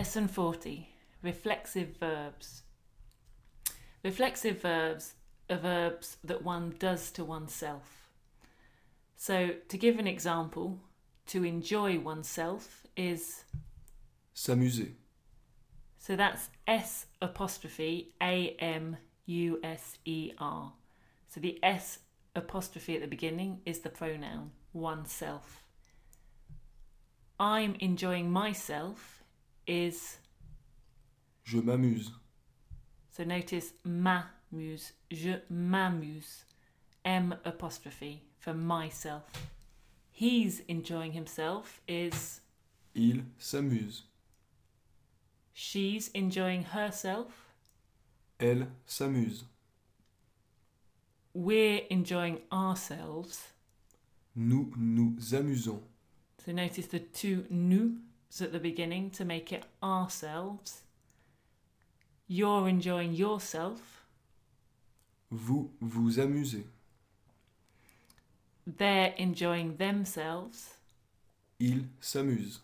Lesson 40 Reflexive verbs. Reflexive verbs are verbs that one does to oneself. So, to give an example, to enjoy oneself is S'amuser. so that's S apostrophe A M U S E R. So the S apostrophe at the beginning is the pronoun oneself. I'm enjoying myself is Je m'amuse. So notice m'amuse, je m'amuse, M apostrophe for myself. He's enjoying himself is Il s'amuse. she's enjoying herself. Elle s'amuse. We're enjoying ourselves. Nous nous amusons. So notice the two nous at the beginning to make it ourselves. You're enjoying yourself. Vous vous amusez. They're enjoying themselves. Ils s'amusent.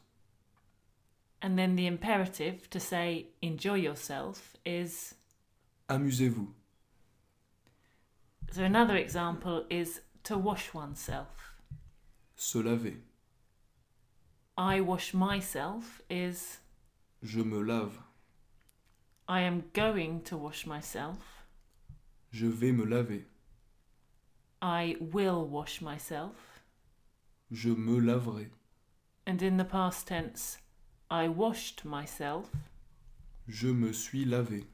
And then the imperative to say enjoy yourself is Amusez-vous. So another example is to wash oneself. Se laver. I wash myself is Je me lave. I am going to wash myself. Je vais me laver. I will wash myself. Je me laverai. And in the past tense, I washed myself. Je me suis lavé.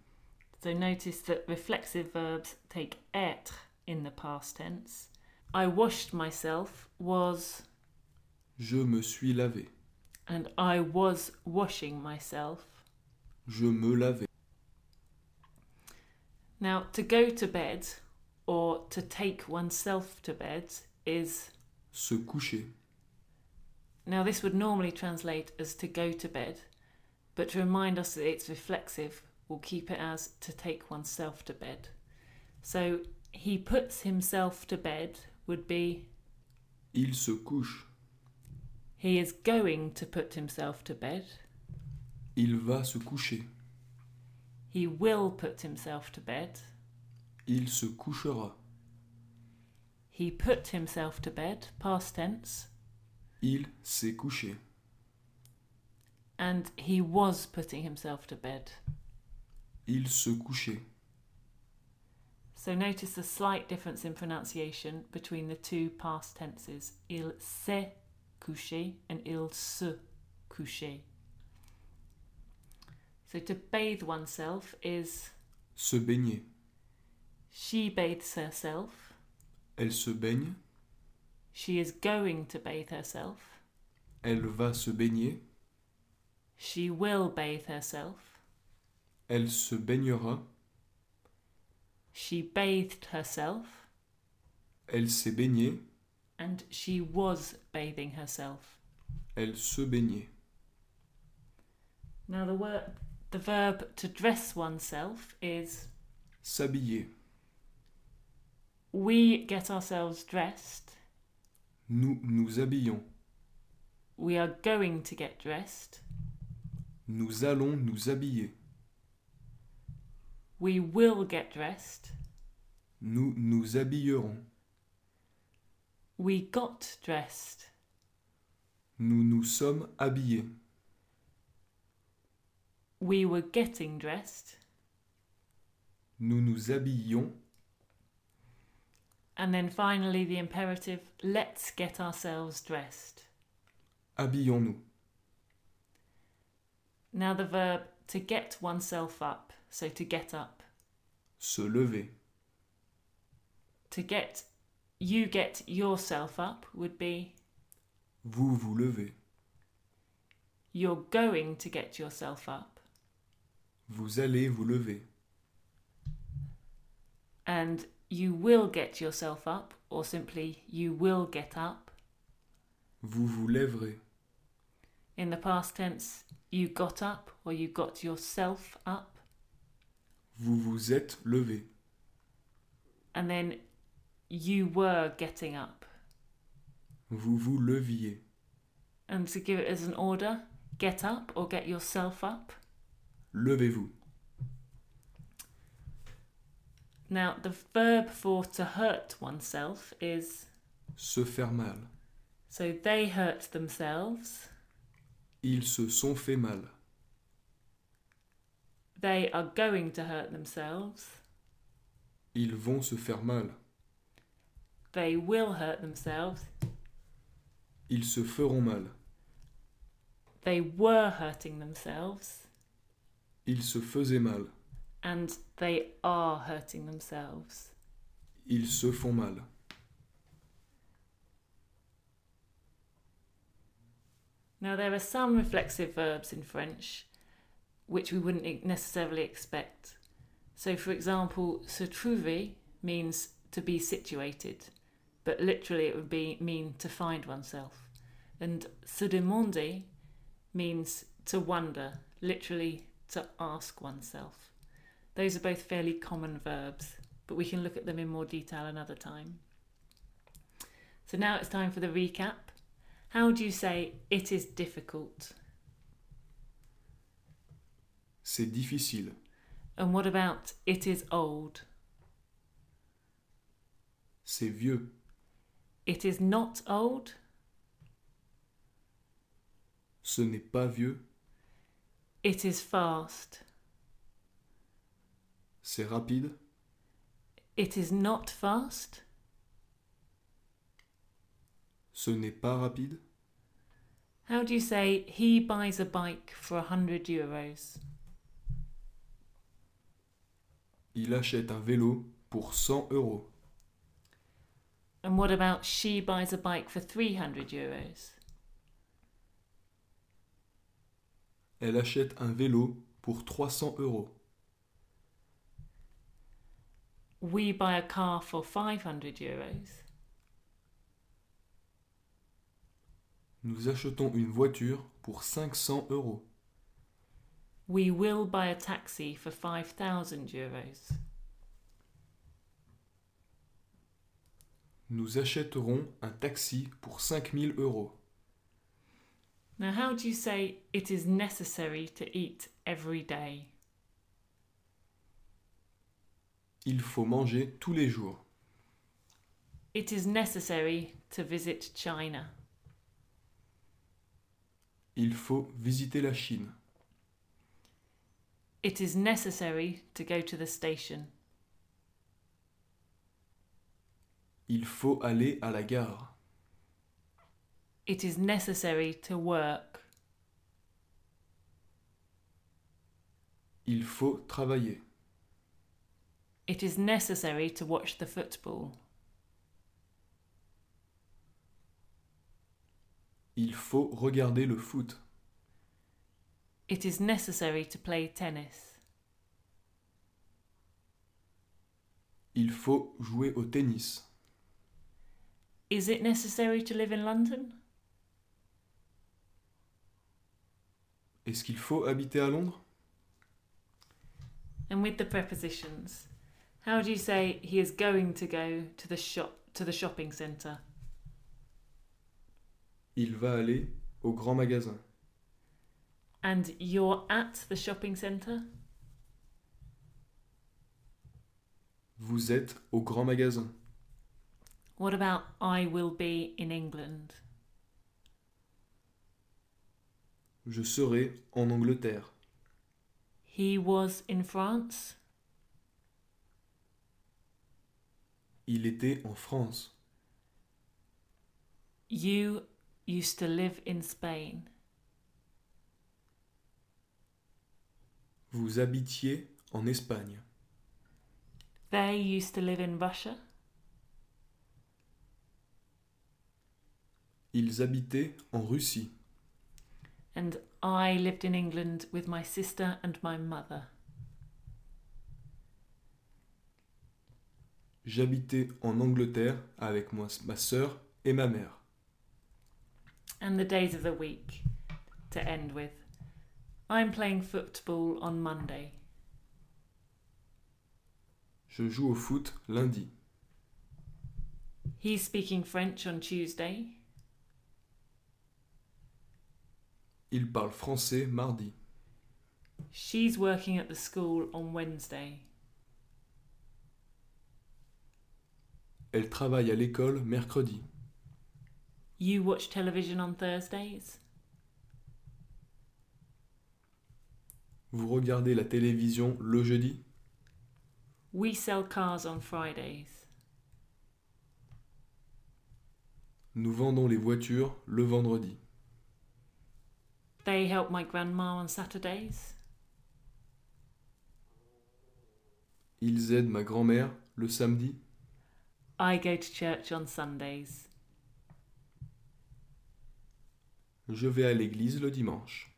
So notice that reflexive verbs take être in the past tense. I washed myself was Je me suis lavé. and I was washing myself. Je me lavais. Now, to go to bed or to take oneself to bed is Se coucher. now this would normally translate as to go to bed, but to remind us that it's reflexive, we'll keep it as to take oneself to bed. So he puts himself to bed would be Il se couche. He is going to put himself to bed. Il va se coucher. He will put himself to bed. Il se couchera. He put himself to bed, past tense, Il s'est couché. and he was putting himself to bed. Il se couchait. So notice the slight difference in pronunciation between the two past tenses. Il s'est couché and il se couché. So to bathe oneself is Se baigner. she bathes herself, Elle se baigne. she is going to bathe herself, Elle va se baigner. she will bathe herself, Elle se baignera. she bathed herself, Elle s'est baignée. And she was bathing herself. Elle se baignait. Now the word the verb to dress oneself is S'habiller. we get ourselves dressed, Nous nous habillons. we are going to get dressed, Nous allons nous habiller. we will get dressed, Nous nous habillerons. We got dressed, Nous nous sommes habillés. we were getting dressed, Nous nous habillions. and then finally the imperative let's get ourselves dressed. Habillons-nous. Now the verb to get oneself up, so to get up, Se lever. to get you get yourself up would be Vous vous levez. you're going to get yourself up. Vous allez vous lever. and you will get yourself up, or simply you will get up. Vous vous lèverez. In the past tense, you got up or you got yourself up, Vous vous êtes levé. and then you were getting up. Vous vous leviez. And to give it as an order, get up or get yourself up. Levez-vous. Now, the verb for to hurt oneself is Se faire mal. so they hurt themselves, Ils se sont fait mal. they are going to hurt themselves, Ils vont se faire mal. They will hurt themselves, Ils se feront mal. they were hurting themselves, Ils se faisaient mal. and they are hurting themselves. Ils se font mal. Now, there are some reflexive verbs in French which we wouldn't necessarily expect. So, for example, se trouver means to be situated, but literally it would be mean to find oneself. And se demander means to wonder, literally to ask oneself. Those are both fairly common verbs, but we can look at them in more detail another time. So now it's time for the recap. How do you say it is difficult? C'est difficile. And what about it is old? C'est vieux. It is not old? Ce n'est pas vieux. It is fast. C'est rapide. It is not fast? Ce n'est pas rapide. How do you say he buys a bike for a hundred euros? Il achète un vélo pour 100 euros. And what about she buys a bike for 300 euros? Elle achète un vélo pour 300 euros. We buy a car for 500 euros. Nous achetons une voiture pour 500 euros. We will buy a taxi for 5,000 euros. Nous achèterons un taxi pour 5000 euros. Now, how do you say it is necessary to eat every day? Il faut manger tous les jours. It is necessary to visit China. Il faut visiter la Chine. It is necessary to go to the station. Il faut aller à la gare. It is necessary to work. Il faut travailler. It is necessary to watch the football. Il faut regarder le foot. It is necessary to play tennis. Il faut jouer au tennis. Is it necessary to live in London? Est-ce qu'il faut habiter à Londres And with the prepositions, how do you say he is going to go to the shop to the shopping centre? Il va aller au grand magasin. And you're at the shopping centre? Vous êtes au grand magasin. What about I will be in England? Je serai en Angleterre. He was in France? Il était en France. You used to live in Spain. Vous habitiez en Espagne. They used to live in Russia? Ils habitaient en Russie. And I lived in England with my sister and my mother. J'habitais en Angleterre avec moi, ma sœur et ma mère. And the days of the week to end with. I'm playing football on Monday. Je joue au foot lundi. He's speaking French on Tuesday. Il parle français mardi. She's working at the school on Wednesday. Elle travaille à l'école mercredi. You watch television on Thursdays? Vous regardez la télévision le jeudi? We sell cars on Fridays. Nous vendons les voitures le vendredi. They help my grandma on Saturdays. Ils aident ma grand-mère le samedi. I go to church on Sundays. Je vais à l'église le dimanche.